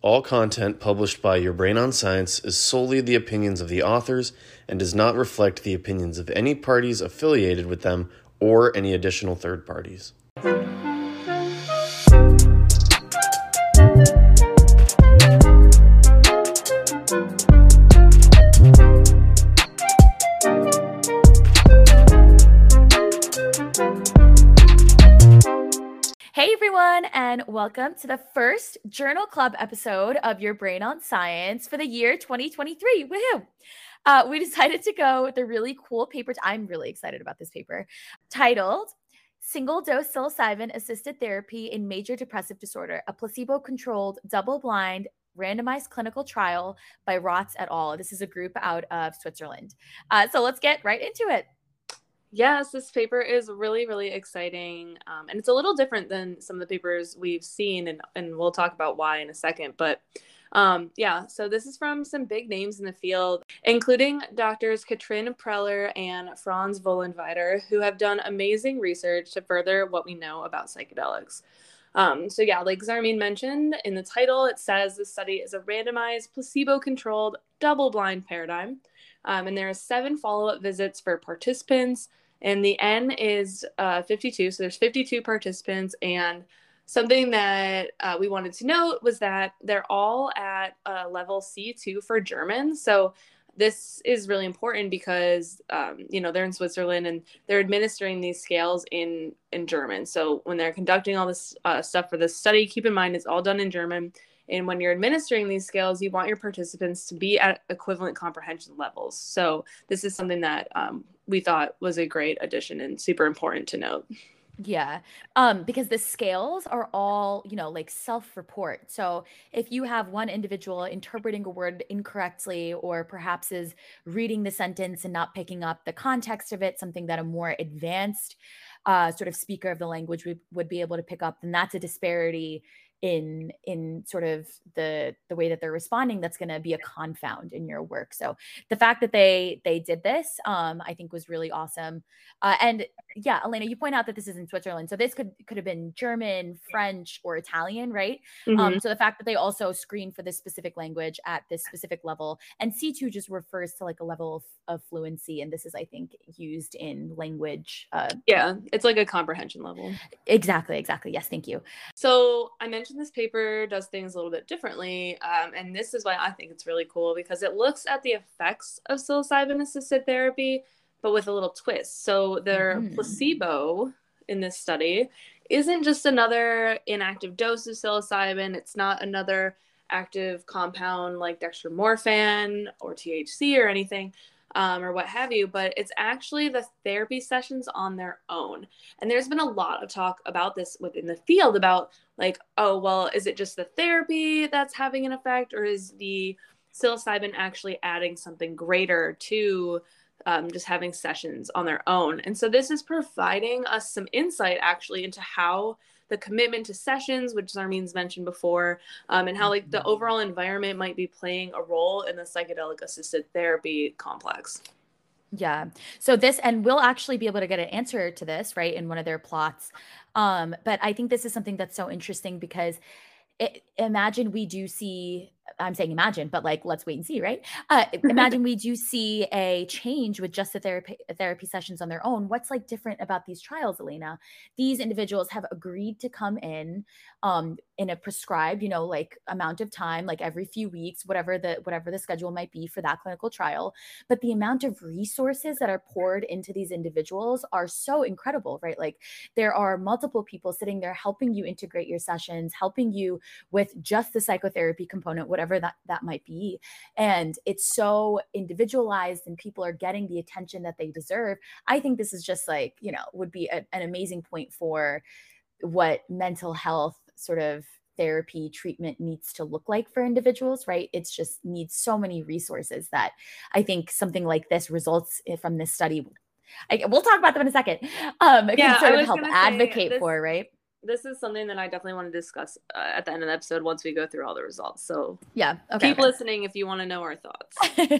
All content published by Your Brain on Science is solely the opinions of the authors and does not reflect the opinions of any parties affiliated with them or any additional third parties. Everyone, welcome to the first Journal Club episode of Your Brain on Science for the year 2023. Woohoo! Uh, we decided to go with a really cool paper. I'm really excited about this paper titled Single Dose Psilocybin Assisted Therapy in Major Depressive Disorder, a placebo controlled, double blind, randomized clinical trial by Rotz et al. This is a group out of Switzerland. Uh, so let's get right into it. Yes, this paper is really, really exciting. Um, and it's a little different than some of the papers we've seen, and, and we'll talk about why in a second. But um, yeah, so this is from some big names in the field, including doctors Katrin Preller and Franz Vollenweider, who have done amazing research to further what we know about psychedelics. Um, so, yeah, like Zarmeen mentioned in the title, it says the study is a randomized, placebo controlled, double blind paradigm. Um, and there are seven follow up visits for participants, and the N is uh, 52. So there's 52 participants. And something that uh, we wanted to note was that they're all at uh, level C2 for German. So this is really important because um, you know they're in Switzerland and they're administering these scales in in German. So when they're conducting all this uh, stuff for this study, keep in mind it's all done in German. And when you're administering these scales, you want your participants to be at equivalent comprehension levels. So this is something that um, we thought was a great addition and super important to note. Yeah. Um, because the scales are all, you know, like self-report. So if you have one individual interpreting a word incorrectly or perhaps is reading the sentence and not picking up the context of it, something that a more advanced uh, sort of speaker of the language would, would be able to pick up, then that's a disparity in in sort of the the way that they're responding that's going to be a confound in your work. So the fact that they they did this um i think was really awesome. Uh, and yeah alaina you point out that this is in switzerland so this could could have been german french or italian right? Um, mm-hmm. um so the fact that they also screen for this specific language at this specific level and c2 just refers to like a level of, of fluency and this is i think used in language uh yeah it's like a comprehension level. Exactly exactly. Yes thank you. So i mentioned mentioned this paper does things a little bit differently. Um, and this is why I think it's really cool because it looks at the effects of psilocybin assisted therapy, but with a little twist. So their mm-hmm. placebo in this study isn't just another inactive dose of psilocybin, it's not another active compound like dextromethorphan or THC or anything um, or what have you, but it's actually the therapy sessions on their own. And there's been a lot of talk about this within the field about like, oh, well, is it just the therapy that's having an effect, or is the psilocybin actually adding something greater to um, just having sessions on their own? And so this is providing us some insight actually into how the commitment to sessions, which Zarmeen's mentioned before, um, and how like the mm-hmm. overall environment might be playing a role in the psychedelic assisted therapy complex. Yeah. So this, and we'll actually be able to get an answer to this, right, in one of their plots. Um, but I think this is something that's so interesting because it, imagine we do see I'm saying imagine, but like let's wait and see, right? Uh, imagine we do see a change with just the therapy therapy sessions on their own. What's like different about these trials, Alaina? These individuals have agreed to come in um, in a prescribed, you know, like amount of time, like every few weeks, whatever the whatever the schedule might be for that clinical trial. But the amount of resources that are poured into these individuals are so incredible, right? Like there are multiple people sitting there helping you integrate your sessions, helping you with just the psychotherapy component, whatever that that might be. And it's so individualized and people are getting the attention that they deserve. I think this is just like you know would be a, an amazing point for what mental health sort of therapy treatment needs to look like for individuals right? It's just needs so many resources that i think something like this results from this study. I, we'll talk about them in a second um yeah, can sort of help advocate this, for right this is something that I definitely want to discuss uh, at the end of the episode once we go through all the results. So yeah, okay, keep okay. listening if you want to know our thoughts.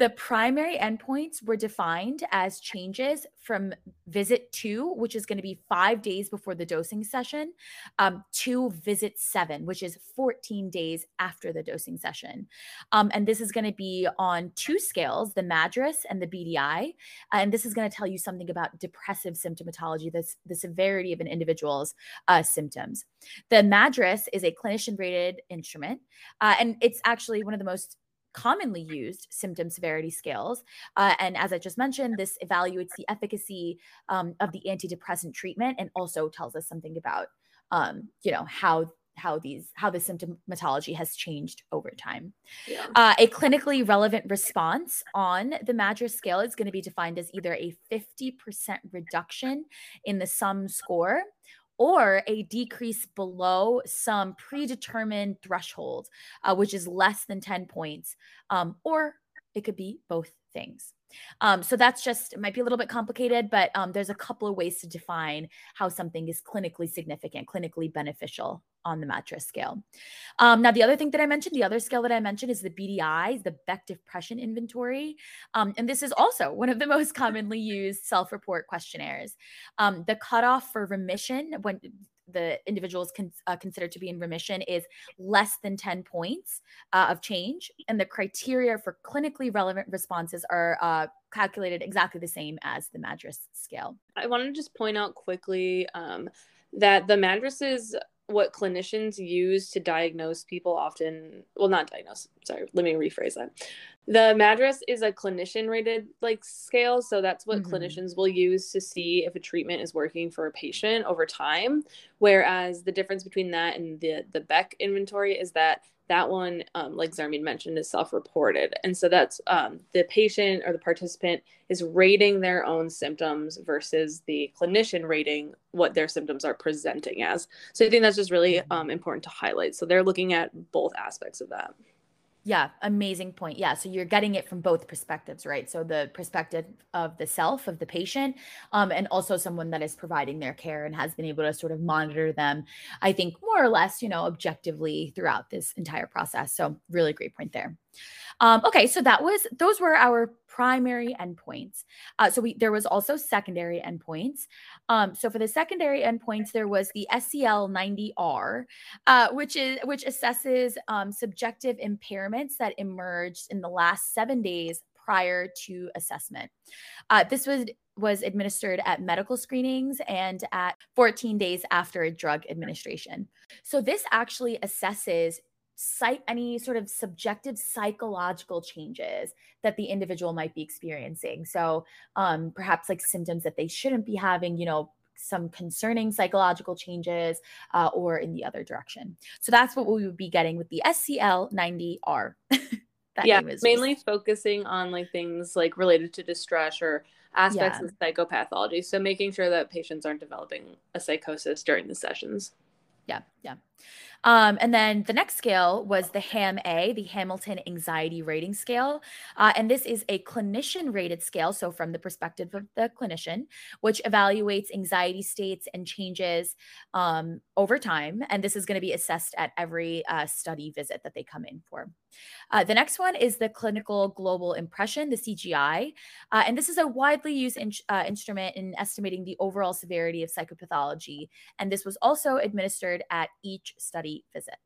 The primary endpoints were defined as changes from visit two, which is going to be five days before the dosing session, um, to visit seven, which is 14 days after the dosing session. Um, and this is going to be on two scales the MADRS and the BDI. And this is going to tell you something about depressive symptomatology, the, the severity of an individual's uh, symptoms. The MADRS is a clinician rated instrument, uh, and it's actually one of the most commonly used symptom severity scales. Uh, and as I just mentioned, this evaluates the efficacy um, of the antidepressant treatment and also tells us something about, um, you know, how how these how the symptomatology has changed over time. Yeah. Uh, a clinically relevant response on the MADRS scale is going to be defined as either a 50% reduction in the sum score or a decrease below some predetermined threshold, uh, which is less than 10 points, um, or it could be both things. Um, so that's just it might be a little bit complicated, but um, there's a couple of ways to define how something is clinically significant, clinically beneficial on the MADRS scale. Um, now, the other thing that I mentioned, the other scale that I mentioned is the BDI, the Beck Depression Inventory. Um, and this is also one of the most commonly used self report questionnaires. Um, the cutoff for remission, when the individual is con- uh, considered to be in remission is less than 10 points uh, of change. And the criteria for clinically relevant responses are uh, calculated exactly the same as the MADRS scale. I want to just point out quickly um, that the MADRS is what clinicians use to diagnose people often well not diagnose sorry let me rephrase that the MADRS is a clinician rated like scale so that's what mm-hmm. clinicians will use to see if a treatment is working for a patient over time whereas the difference between that and the the beck inventory is that that one, um, like Zarmeen mentioned, is self reported. And so that's um, the patient or the participant is rating their own symptoms versus the clinician rating what their symptoms are presenting as. So I think that's just really mm-hmm. um, important to highlight. So they're looking at both aspects of that. Yeah, amazing point. Yeah, so you're getting it from both perspectives, right? So the perspective of the self, of the patient, um, and also someone that is providing their care and has been able to sort of monitor them, I think, more or less, you know, objectively throughout this entire process. So, really great point there. Um, okay, so that was those were our primary endpoints. Uh, so we there was also secondary endpoints. Um, so for the secondary endpoints, there was the SCL 90R, uh, which is which assesses um, subjective impairments that emerged in the last seven days prior to assessment. Uh, this was was administered at medical screenings and at 14 days after drug administration. So this actually assesses psych any sort of subjective psychological changes that the individual might be experiencing. So um, perhaps like symptoms that they shouldn't be having you know some concerning psychological changes uh, or in the other direction. So that's what we would be getting with the scl 90r yeah mainly just... focusing on like things like related to distress or aspects yeah. of psychopathology. So making sure that patients aren't developing a psychosis during the sessions. Yeah yeah um, and then the next scale was the HAM A, the Hamilton Anxiety Rating Scale. Uh, and this is a clinician rated scale. So, from the perspective of the clinician, which evaluates anxiety states and changes um, over time. And this is going to be assessed at every uh, study visit that they come in for. Uh, the next one is the Clinical Global Impression, the CGI. Uh, and this is a widely used in, uh, instrument in estimating the overall severity of psychopathology. And this was also administered at each study visit.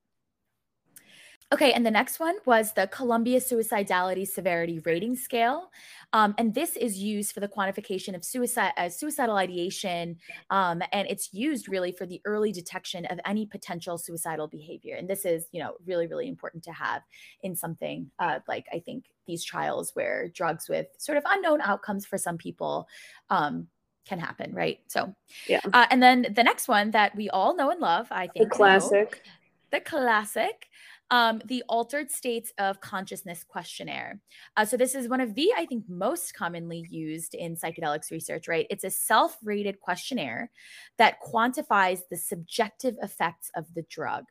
Okay, and the next one was the Columbia Suicidality Severity Rating Scale. Um, and this is used for the quantification of suicide, uh, suicidal ideation. Um, and it's used really for the early detection of any potential suicidal behavior. And this is, you know, really, really important to have in something uh, like, I think, these trials where drugs with sort of unknown outcomes for some people um, can happen, right? So, yeah. Uh, and then the next one that we all know and love, I think, the classic, know, the classic um, the Altered States of Consciousness questionnaire. Uh, so, this is one of the, I think, most commonly used in psychedelics research, right? It's a self rated questionnaire that quantifies the subjective effects of the drug.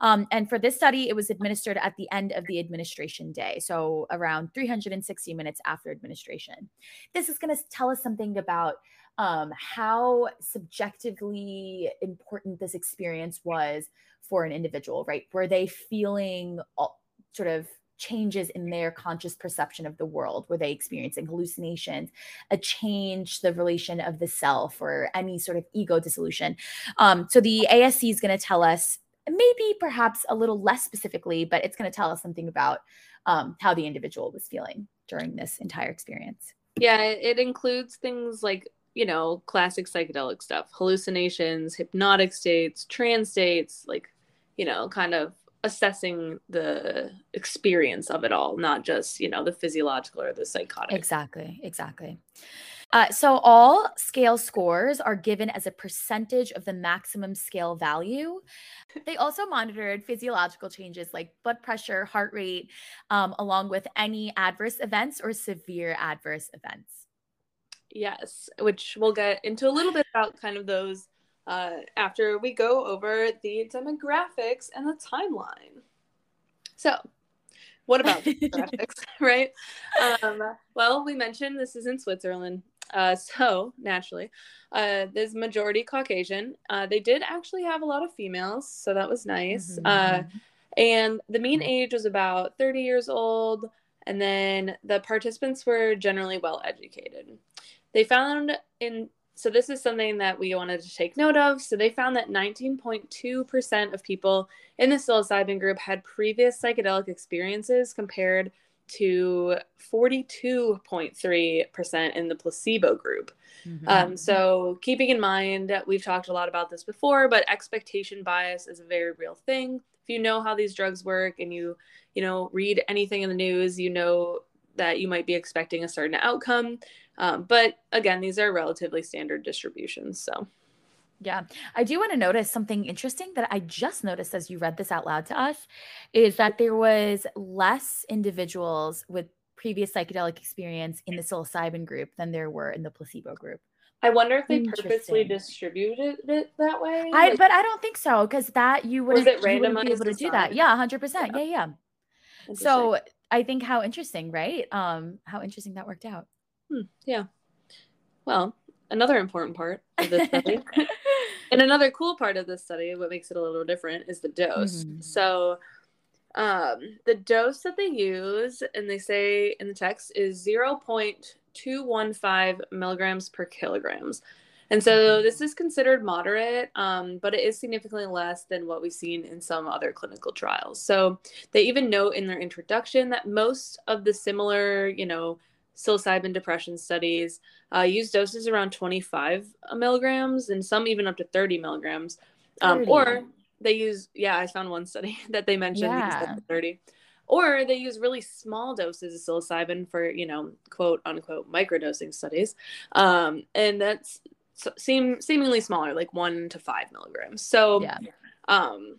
Um, and for this study, it was administered at the end of the administration day, so around 360 minutes after administration. This is going to tell us something about um, how subjectively important this experience was for an individual, right? Were they feeling all, sort of changes in their conscious perception of the world? Were they experiencing hallucinations a change the relation of the self or any sort of ego dissolution? Um, so the asc is going to tell us maybe perhaps a little less specifically but it's going to tell us something about um, how the individual was feeling during this entire experience. Yeah it includes things like you know classic psychedelic stuff hallucinations hypnotic states trance states like you know kind of assessing the experience of it all, not just, you know, the physiological or the psychotic. Exactly, exactly. Uh, so all scale scores are given as a percentage of the maximum scale value. They also monitored physiological changes like blood pressure, heart rate, um, along with any adverse events or severe adverse events. Yes, which we'll get into a little bit about kind of those uh, after we go over the demographics and the timeline. So, what about demographics, right? Um, well, we mentioned this is in Switzerland. Uh, so naturally, uh, there's majority Caucasian. Uh, they did actually have a lot of females, so that was nice. Uh, mm-hmm. and the mean age was about 30 years old, and then the participants were generally well educated. They found in so this is something that we wanted to take note of. So they found that 19.2% of people in the psilocybin group had previous psychedelic experiences compared to 42.3% in the placebo group. Mm-hmm. Um, so keeping in mind, that we've talked a lot about this before, but expectation bias is a very real thing. If you know how these drugs work and you, you know, read anything in the news, you know that you might be expecting a certain outcome. Um, but again, these are relatively standard distributions. So, yeah, I do want to notice something interesting that I just noticed as you read this out loud to us is that there was less individuals with previous psychedelic experience in the psilocybin group than there were in the placebo group. I wonder if they purposely distributed it that way. I like, but I don't think so because that you you wouldn't be able to do that. Yeah, hundred percent. Yeah, yeah. So I think how interesting, right? Um, how interesting that worked out. Hmm, yeah. Well, another important part of this study, and another cool part of this study, what makes it a little different, is the dose. Mm-hmm. So, um, the dose that they use, and they say in the text, is 0.215 milligrams per kilograms. And so mm-hmm. this is considered moderate, um, but it is significantly less than what we've seen in some other clinical trials. So they even note in their introduction that most of the similar, you know, psilocybin depression studies uh, use doses around 25 milligrams and some even up to 30 milligrams. Um, 30. Or they use, yeah, I found one study that they mentioned yeah. 30. Or they use really small doses of psilocybin for, you know, quote unquote microdosing studies. Um, and that's seem seemingly smaller, like one to five milligrams. So, yeah. um,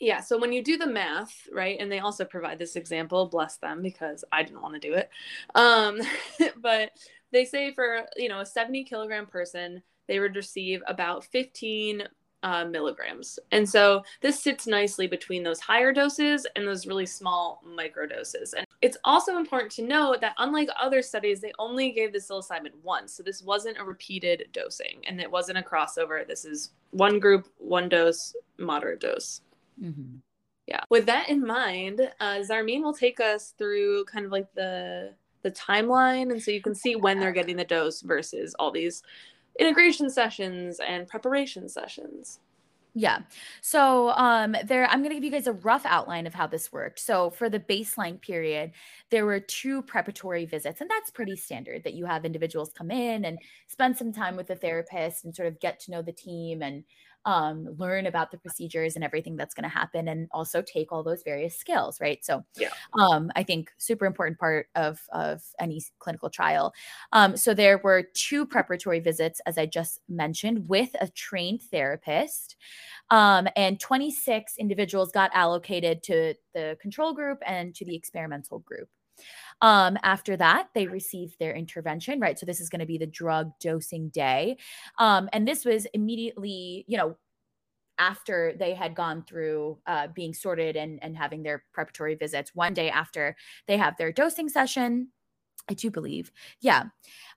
yeah so when you do the math right and they also provide this example bless them because i didn't want to do it um, but they say for you know a 70 kilogram person they would receive about 15 uh, milligrams. And so this sits nicely between those higher doses and those really small micro doses. And it's also important to note that unlike other studies they only gave the psilocybin once. So this wasn't a repeated dosing and it wasn't a crossover. This is one group one dose moderate dose. Mm-hmm. Yeah. With that in mind, uh, Zarmeen will take us through kind of like the the timeline, and so you can see when they're getting the dose versus all these integration sessions and preparation sessions. Yeah. So um there I'm going to give you guys a rough outline of how this worked. So for the baseline period, there were two preparatory visits and that's pretty standard that you have individuals come in and spend some time with the therapist and sort of get to know the team and um, learn about the procedures and everything that's going to happen and also take all those various skills right? So yeah. um, i think super important part of of any clinical trial. Um, so there were two preparatory visits as i just mentioned with a trained therapist. Um, and 26 individuals got allocated to the control group and to the experimental group um, after that, they received their intervention, right? So this is going to be the drug dosing day. Um, and this was immediately, you know, after they had gone through uh, being sorted and, and having their preparatory visits, one day after they have their dosing session. I do believe. Yeah.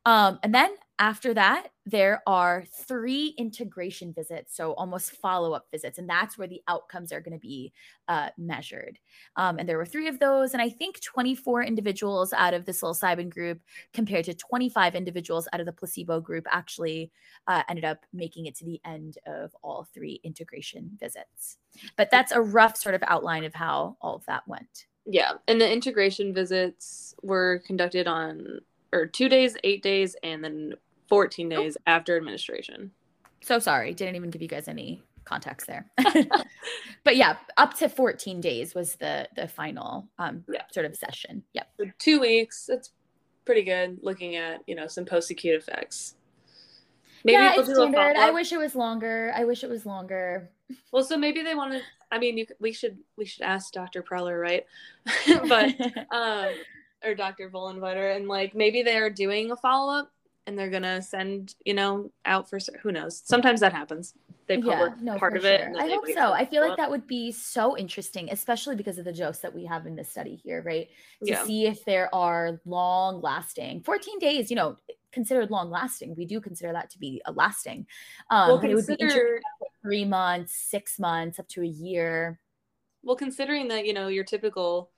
Um, and then after that, there are three integration visits, so almost follow up visits, and that's where the outcomes are going to be uh, measured. Um, and there were three of those, and I think 24 individuals out of the psilocybin group compared to 25 individuals out of the placebo group actually uh, ended up making it to the end of all three integration visits. But that's a rough sort of outline of how all of that went. Yeah, and the integration visits were conducted on or two days, eight days, and then 14 days oh. after administration. So sorry, didn't even give you guys any context there. but yeah, up to 14 days was the the final um yeah. sort of session. Yep. So two weeks. That's pretty good looking at, you know, some post acute effects. Maybe yeah, it's standard. I wish it was longer. I wish it was longer. Well, so maybe they wanted I mean, you, we should we should ask Dr. Preller, right? but um or Dr. Vollenweider, and like maybe they're doing a follow up and they're gonna send you know out for who knows. Sometimes that happens. They yeah, no, part of sure. it. I hope so. I feel like that would be so interesting, especially because of the dose that we have in this study here, right? To yeah. see if there are long lasting 14 days, you know, considered long lasting. We do consider that to be a lasting. Um, well, consider, it would be three months, six months, up to a year. Well, considering that you know your typical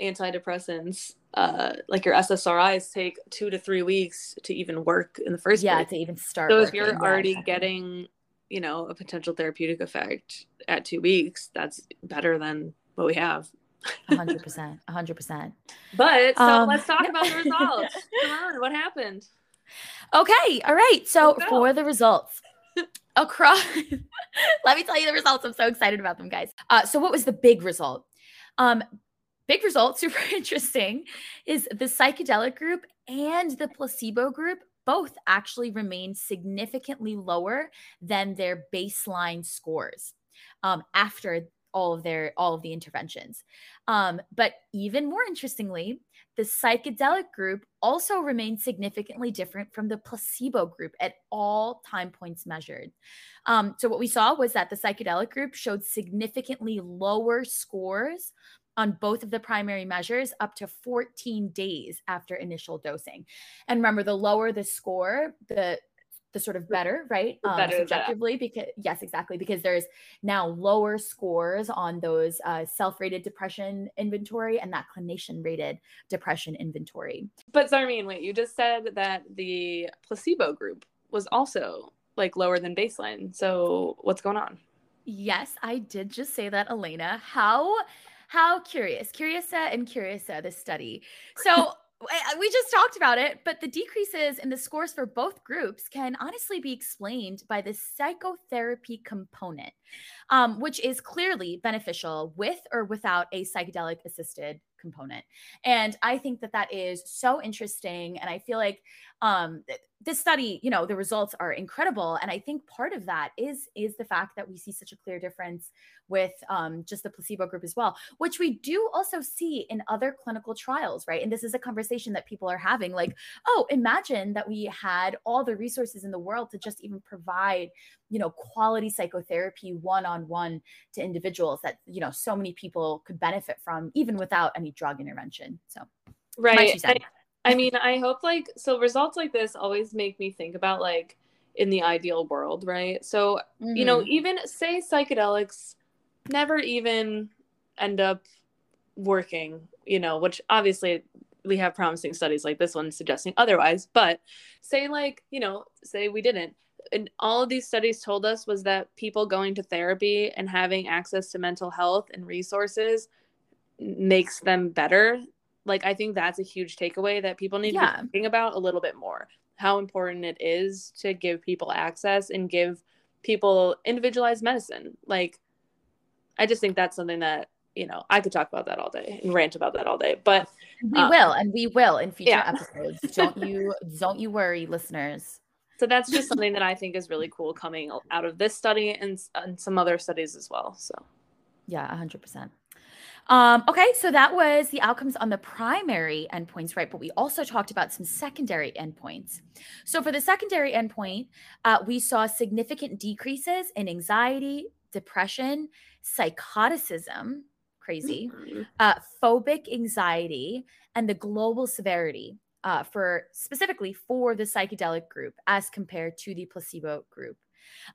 antidepressants, uh, like your SSRIs, take two to three weeks to even work in the first yeah, place. Yeah, to even start. So if you're already getting, you know, a potential therapeutic effect at two weeks, that's better than what we have. hundred percent, hundred percent. But so um, let's talk about the results. Come on, what happened? Okay, all right. So for the results, across, let me tell you the results. I'm so excited about them, guys. Uh, so what was the big result? Um, big result, super interesting, is the psychedelic group and the placebo group both actually remain significantly lower than their baseline scores um, after all of their all of the interventions um, but even more interestingly the psychedelic group also remained significantly different from the placebo group at all time points measured um, so what we saw was that the psychedelic group showed significantly lower scores on both of the primary measures up to 14 days after initial dosing. And remember, the lower the score, the the sort of better, right? Um, better subjectively, that. because yes, exactly, because there's now lower scores on those uh, self-rated depression inventory and that clinician-rated depression inventory. But Zarmeen, wait, you just said that the placebo group was also like lower than baseline. So what's going on? Yes, I did just say that, Alaina. How how curious, Curiosa and Curiosa, this study. So we just talked about it, but the decreases in the scores for both groups can honestly be explained by the psychotherapy component, um, which is clearly beneficial with or without a psychedelic assisted component. And I think that that is so interesting. And I feel like um, this study, you know, the results are incredible. And I think part of that is is the fact that we see such a clear difference with um, just the placebo group as well, which we do also see in other clinical trials, right? And this is a conversation that people are having like, oh, imagine that we had all the resources in the world to just even provide, you know, quality psychotherapy one on one to individuals that, you know, so many people could benefit from, even without any drug intervention. So, right. I, I mean, I hope like, so results like this always make me think about like, in the ideal world, right? So, mm-hmm. you know, mm-hmm. even say psychedelics never even end up working, you know, which obviously we have promising studies like this one suggesting otherwise, but say like, you know, say we didn't. And all of these studies told us was that people going to therapy and having access to mental health and resources makes them better. Like I think that's a huge takeaway that people need yeah. to be thinking about a little bit more. How important it is to give people access and give people individualized medicine. Like I just think that's something that you know I could talk about that all day and rant about that all day. But we um, will, and we will in future yeah. episodes. don't you don't you worry, listeners. So that's just something that I think is really cool coming out of this study and, and some other studies as well. So yeah, hundred percent. Um, okay, so that was the outcomes on the primary endpoints, right? But we also talked about some secondary endpoints. So for the secondary endpoint, uh, we saw significant decreases in anxiety, depression, psychoticism, crazy, mm-hmm. uh, phobic anxiety, and the global severity. Uh, for specifically for the psychedelic group as compared to the placebo group.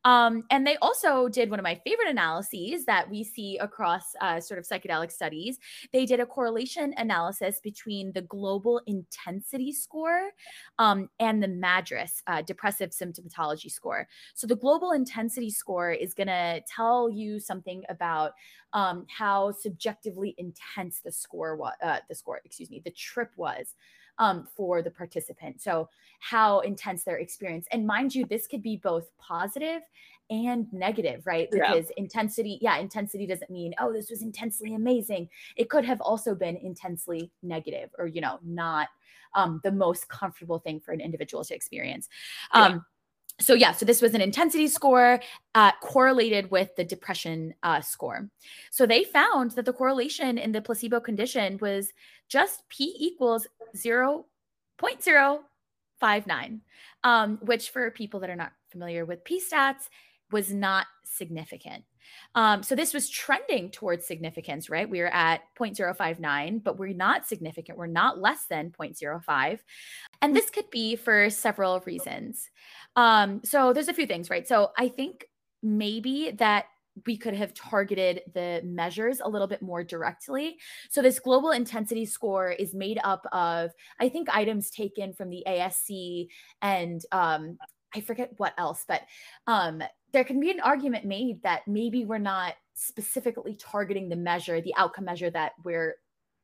Um, and they also did one of my favorite analyses that we see across uh, sort of psychedelic studies. They did a correlation analysis between the global intensity score um, and the MADRS, uh, depressive symptomatology score. So the global intensity score is going to tell you something about um, how subjectively intense the score was, uh, the score, excuse me, the trip was um, for the participant. So, how intense their experience. And mind you, this could be both positive and negative, right? Because yeah. intensity, yeah, intensity doesn't mean, oh, this was intensely amazing. It could have also been intensely negative or, you know, not um, the most comfortable thing for an individual to experience. Um, yeah so yeah so this was an intensity score uh, correlated with the depression uh, score. So they found that the correlation in the placebo condition was just p equals 0.059 um, which for people that are not familiar with p stats was not significant um, so this was trending towards significance, right? We were at 0.059, but we're not significant. We're not less than 0.05. And this could be for several reasons. Um, so there's a few things, right? So I think maybe that we could have targeted the measures a little bit more directly. So, this global intensity score is made up of, I think, items taken from the ASC and um, I forget what else, but um, there can be an argument made that maybe we're not specifically targeting the measure, the outcome measure that we're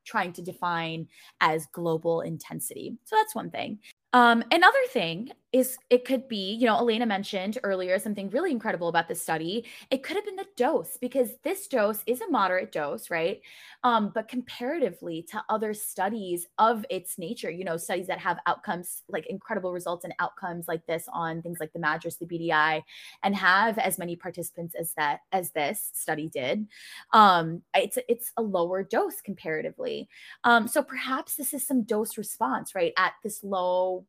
trying to define as global intensity. So that's one thing. Um, another thing is it could be, you know, Alaina mentioned earlier something really incredible about this study. It could have been the dose because this dose is a moderate dose, right? Um, but comparatively to other studies of its nature, you know, studies that have outcomes like incredible results and outcomes like this on things like the MADRS, the BDI, and have as many participants as that as this study did. Um, it's it's a lower dose comparatively. Um, so perhaps this is some dose response, right? At this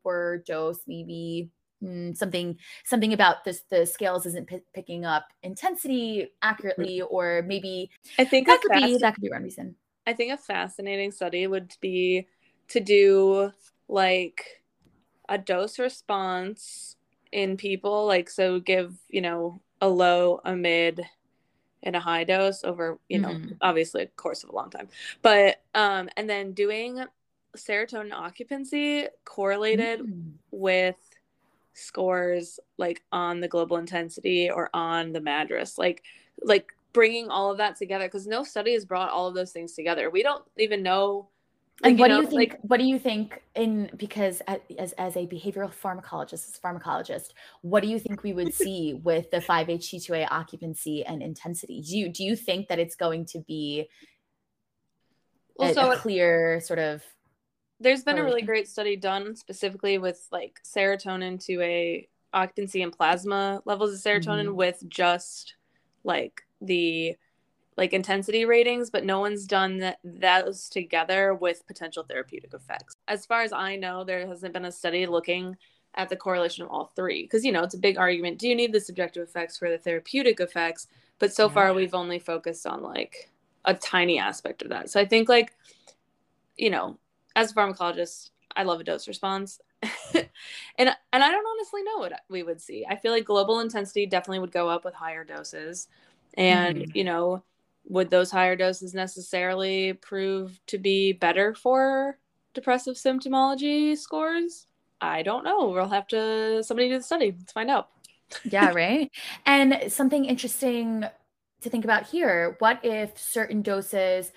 lower dose, maybe mm, something something about this the scales isn't p- picking up intensity accurately or maybe i think that could be that could be one reason. I think a fascinating study would be to do like a dose response in people like so give you know a low a mid and a high dose over you know mm-hmm. obviously a course of a long time. But um and then doing serotonin occupancy correlated mm-hmm. with scores like on the global intensity or on the MADRS like like bringing all of that together because no study has brought all of those things together we don't even know like, and what you know, do you think like, what do you think in because as, as a behavioral pharmacologist as pharmacologist what do you think we would see with the 5-ht2a occupancy and intensity do you do you think that it's going to be well, a, so a clear sort of there's been a really great study done specifically with like serotonin 2A occupancy and plasma levels of serotonin mm-hmm. with just like the like intensity ratings but no one's done that those together with potential therapeutic effects. As far as i know there hasn't been a study looking at the correlation of all three because you know it's a big argument. Do you need the subjective effects for the therapeutic effects? But so far we've only focused on like a tiny aspect of that. So i think like you know as a pharmacologist, I love a dose response. and and I don't honestly know what we would see. I feel like global intensity definitely would go up with higher doses. And, mm-hmm. you know, would those higher doses necessarily prove to be better for depressive symptomology scores? I don't know. We'll have to somebody do the study. Let's find out. yeah, right. And something interesting to think about here, what if certain doses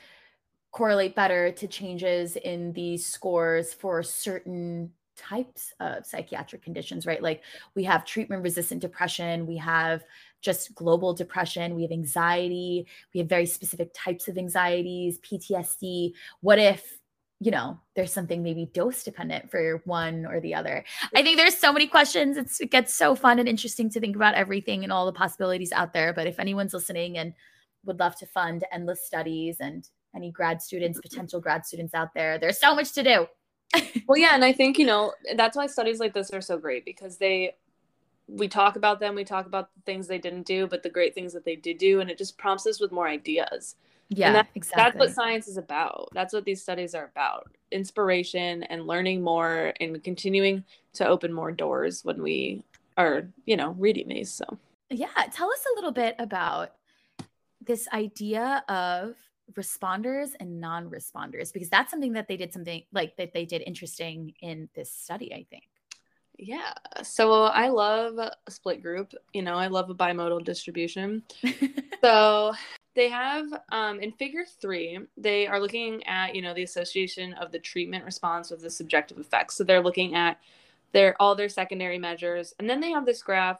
correlate better to changes in these scores for certain types of psychiatric conditions, right? Like we have treatment resistant depression, we have just global depression, we have anxiety, we have very specific types of anxieties, PTSD. What if, you know, there's something maybe dose dependent for one or the other? I think there's so many questions. It's, it gets so fun and interesting to think about everything and all the possibilities out there. But if anyone's listening and would love to fund endless studies and any grad students, potential grad students out there. There's so much to do. well, yeah, and I think, you know, that's why studies like this are so great because they we talk about them, we talk about the things they didn't do, but the great things that they did do and it just prompts us with more ideas. Yeah, that, exactly. That's what science is about. That's what these studies are about inspiration and learning more and continuing to open more doors when we are, you know, reading these. So, yeah, tell us a little bit about this idea of responders and non-responders because that's something that they did something like that they did interesting in this study i think. Yeah. So i love a split group you know i love a bimodal distribution. So they have um, in figure three they are looking at you know the association of the treatment response with the subjective effects. So they're looking at their all their secondary measures and then they have this graph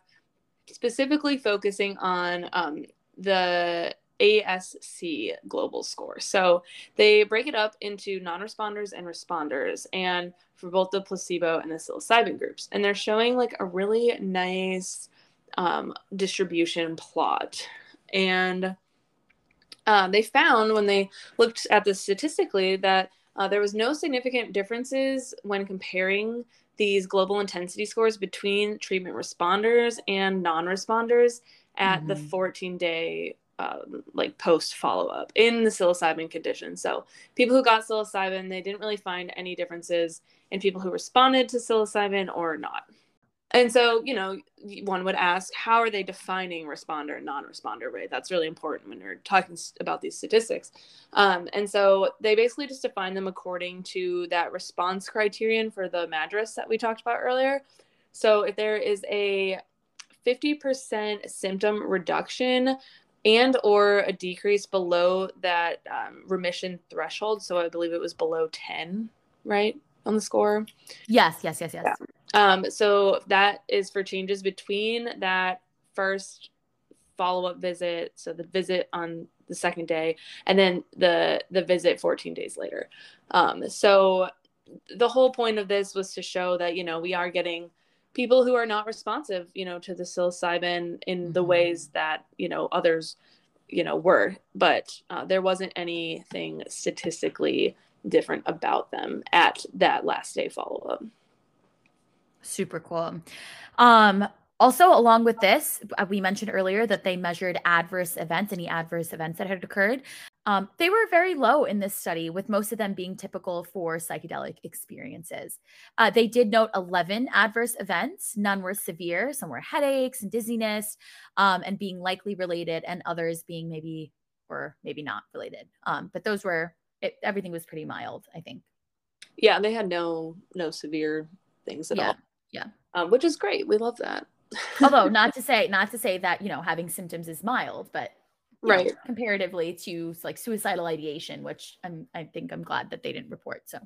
specifically focusing on um, the ASC global score. So they break it up into non responders and responders, and for both the placebo and the psilocybin groups. And they're showing like a really nice um, distribution plot. And uh, they found when they looked at this statistically that uh, there was no significant differences when comparing these global intensity scores between treatment responders and non responders at mm-hmm. the 14 day um, like post follow up in the psilocybin condition. So people who got psilocybin, they didn't really find any differences in people who responded to psilocybin or not. And so, you know, one would ask, how are they defining responder and non-responder rate? That's really important when you're talking about these statistics. Um, and so they basically just define them according to that response criterion for the MADRS that we talked about earlier. So if there is a 50% symptom reduction and or a decrease below that um, remission threshold. So i believe it was below 10 right on the score? Yes yes yes yes. Yeah. um, so that is for changes between that first follow-up visit so the visit on the second day and then the the visit 14 days later. Um, so the whole point of this was to show that you know we are getting people who are not responsive, you know, to the psilocybin in the mm-hmm. ways that you know others, you know, were. But uh, there wasn't anything statistically different about them at that last day follow up. Super cool. Um, also, along with this, uh, we mentioned earlier that they measured adverse events, any adverse events that had occurred. Um, they were very low in this study, with most of them being typical for psychedelic experiences. Uh, they did note 11 adverse events. None were severe. Some were headaches and dizziness, um, and being likely related, and others being maybe or maybe not related. Um, but those were it, everything was pretty mild, I think. Yeah, they had no no severe things at yeah, all. Yeah, um, which is great. We love that. Although not to say not to say that you know having symptoms is mild, but right know, comparatively to like suicidal ideation which i'm i think i'm glad that they didn't report so.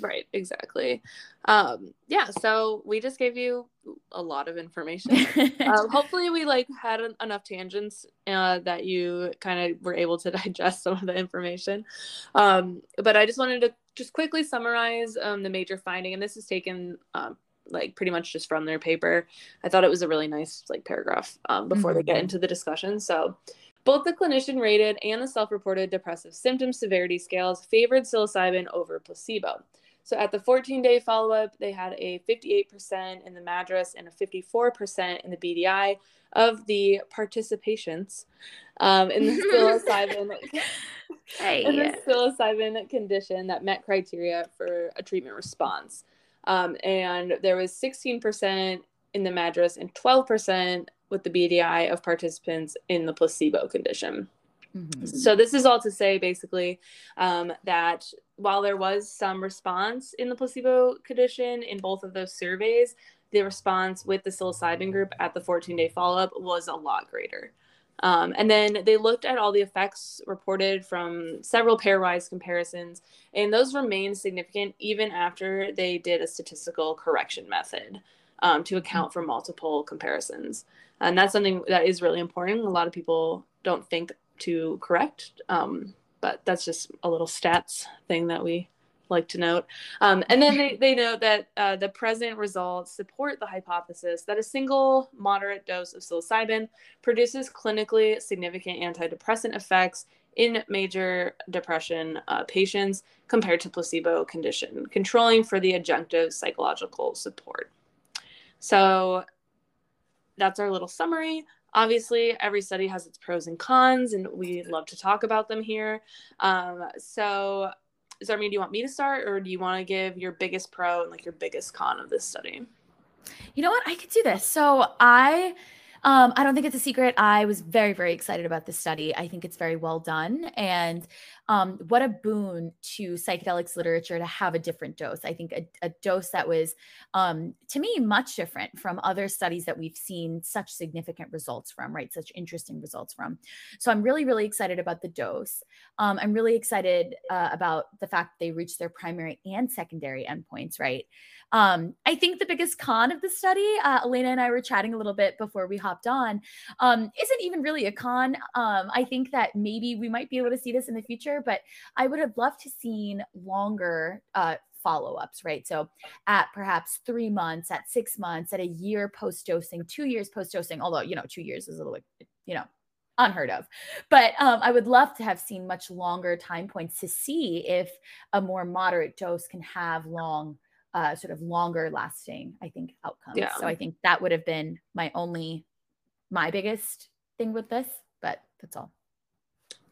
Right exactly. Um yeah so we just gave you a lot of information. Uh, hopefully we like had enough tangents uh, that you kind of were able to digest some of the information. Um but i just wanted to just quickly summarize um, the major finding and this is taken um, like pretty much just from their paper i thought it was a really nice like paragraph um, before mm-hmm. they get mm-hmm. into the discussion so both the clinician rated and the self reported depressive symptom severity scales favored psilocybin over placebo. So at the 14 day follow up, they had a 58% in the MADRS and a 54% in the BDI of the participants um, in the psilocybin. hey. in the psilocybin condition that met criteria for a treatment response. Um, and there was 16% in the MADRS and 12% with the BDI of participants in the placebo condition. Mm-hmm. So, this is all to say basically um, that while there was some response in the placebo condition in both of those surveys, the response with the psilocybin group at the 14 day follow up was a lot greater. Um, and then they looked at all the effects reported from several pairwise comparisons, and those remained significant even after they did a statistical correction method um, to account for multiple comparisons. And that's something that is really important. A lot of people don't think to correct um, but that's just a little stats thing that we like to note um, and then they, they note that uh, the present results support the hypothesis that a single moderate dose of psilocybin produces clinically significant antidepressant effects in major depression uh, patients compared to placebo condition controlling for the adjunctive psychological support so that's our little summary. obviously, every study has its pros and cons, and we love to talk about them here. Um, so, Zarmi, do you want me to start, or do you want to give your biggest pro and like your biggest con of this study? You know what? I could do this. So I um, I don't think it's a secret. I was very, very excited about this study. I think it's very well done. And um, what a boon to psychedelics literature to have a different dose. I think a, a dose that was, um, to me, much different from other studies that we've seen such significant results from, right? Such interesting results from. So I'm really, really excited about the dose. Um, I'm really excited uh, about the fact they reached their primary and secondary endpoints, right? Um, I think the biggest con of the study, uh, Alaina and I were chatting a little bit before we hopped on, um, isn't even really a con. Um, I think that maybe we might be able to see this in the future, but I would have loved to seen longer uh, follow-ups right so at perhaps three months at six months at a year post dosing two years post dosing although you know two years is a little you know unheard of. But um, I would love to have seen much longer time points to see if a more moderate dose can have long uh, sort of longer lasting, I think, outcomes. Yeah. So I think that would have been my only, my biggest thing with this, but that's all.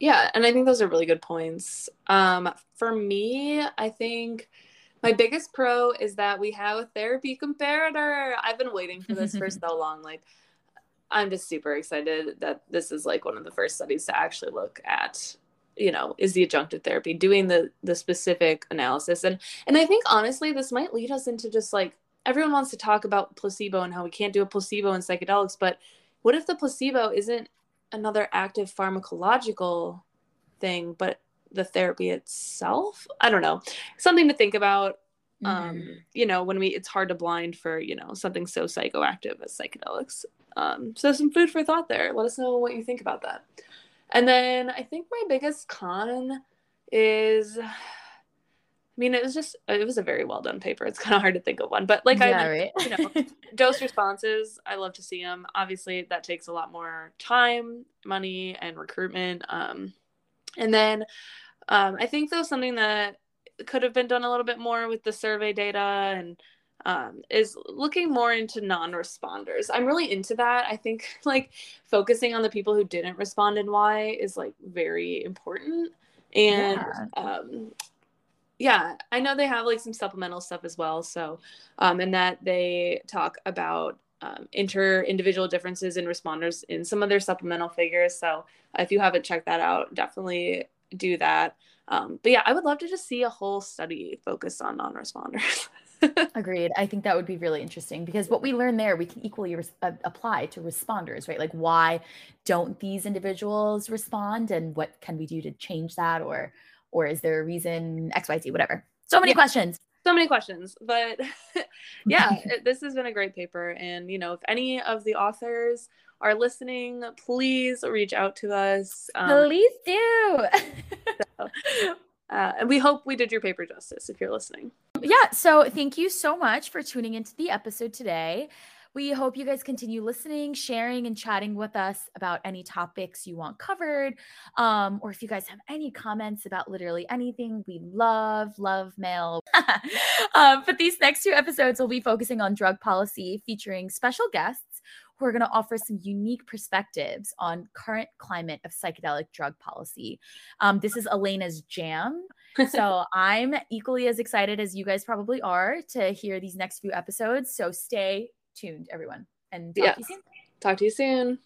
Yeah, and I think those are really good points. Um, for me, I think my biggest pro is that we have a therapy comparator. I've been waiting for this for so long. Like, I'm just super excited that this is like one of the first studies to actually look at you know is the adjunctive therapy doing the the specific analysis. And and i think honestly this might lead us into just like everyone wants to talk about placebo and how we can't do a placebo in psychedelics but what if the placebo isn't another active pharmacological thing but the therapy itself? I don't know. Something to think about. Um, mm-hmm. um you know when we it's hard to blind for you know something so psychoactive as psychedelics. Um so some food for thought there. Let us know what you think about that and then I think my biggest con is I mean, it was just it was a very well done paper. It's kind of hard to think of one, but like yeah, I, right? you know, dose responses. I love to see them. Obviously, that takes a lot more time, money, and recruitment. Um, and then um, I think though something that could have been done a little bit more with the survey data and um, is looking more into non-responders. I'm really into that. I think like focusing on the people who didn't respond and why is like very important. And yeah. um, yeah, I know they have like some supplemental stuff as well. So, um, and that they talk about um, inter individual differences in responders in some of their supplemental figures. So, if you haven't checked that out, definitely do that. Um, but yeah, I would love to just see a whole study focused on non responders. Agreed. I think that would be really interesting because what we learn there, we can equally res- uh, apply to responders, right? Like, why don't these individuals respond, and what can we do to change that, or or is there a reason X, Y, Z, whatever? So many yeah. questions. So many questions, but yeah, this has been a great paper, and you know, if any of the authors are listening, please reach out to us. Um, please do. so, uh, and we hope we did your paper justice if you're listening. Yeah. So thank you so much for tuning into the episode today. We hope you guys continue listening, sharing, and chatting with us about any topics you want covered. Um, or if you guys have any comments about literally anything, we love, love mail. um, but these next two episodes will be focusing on drug policy, featuring special guests who are going to offer some unique perspectives on current climate of psychedelic drug policy. Um, this is Alaina's jam. so I'm equally as excited as you guys probably are to hear these next few episodes. So stay tuned, everyone. And talk to you soon. Talk to you soon.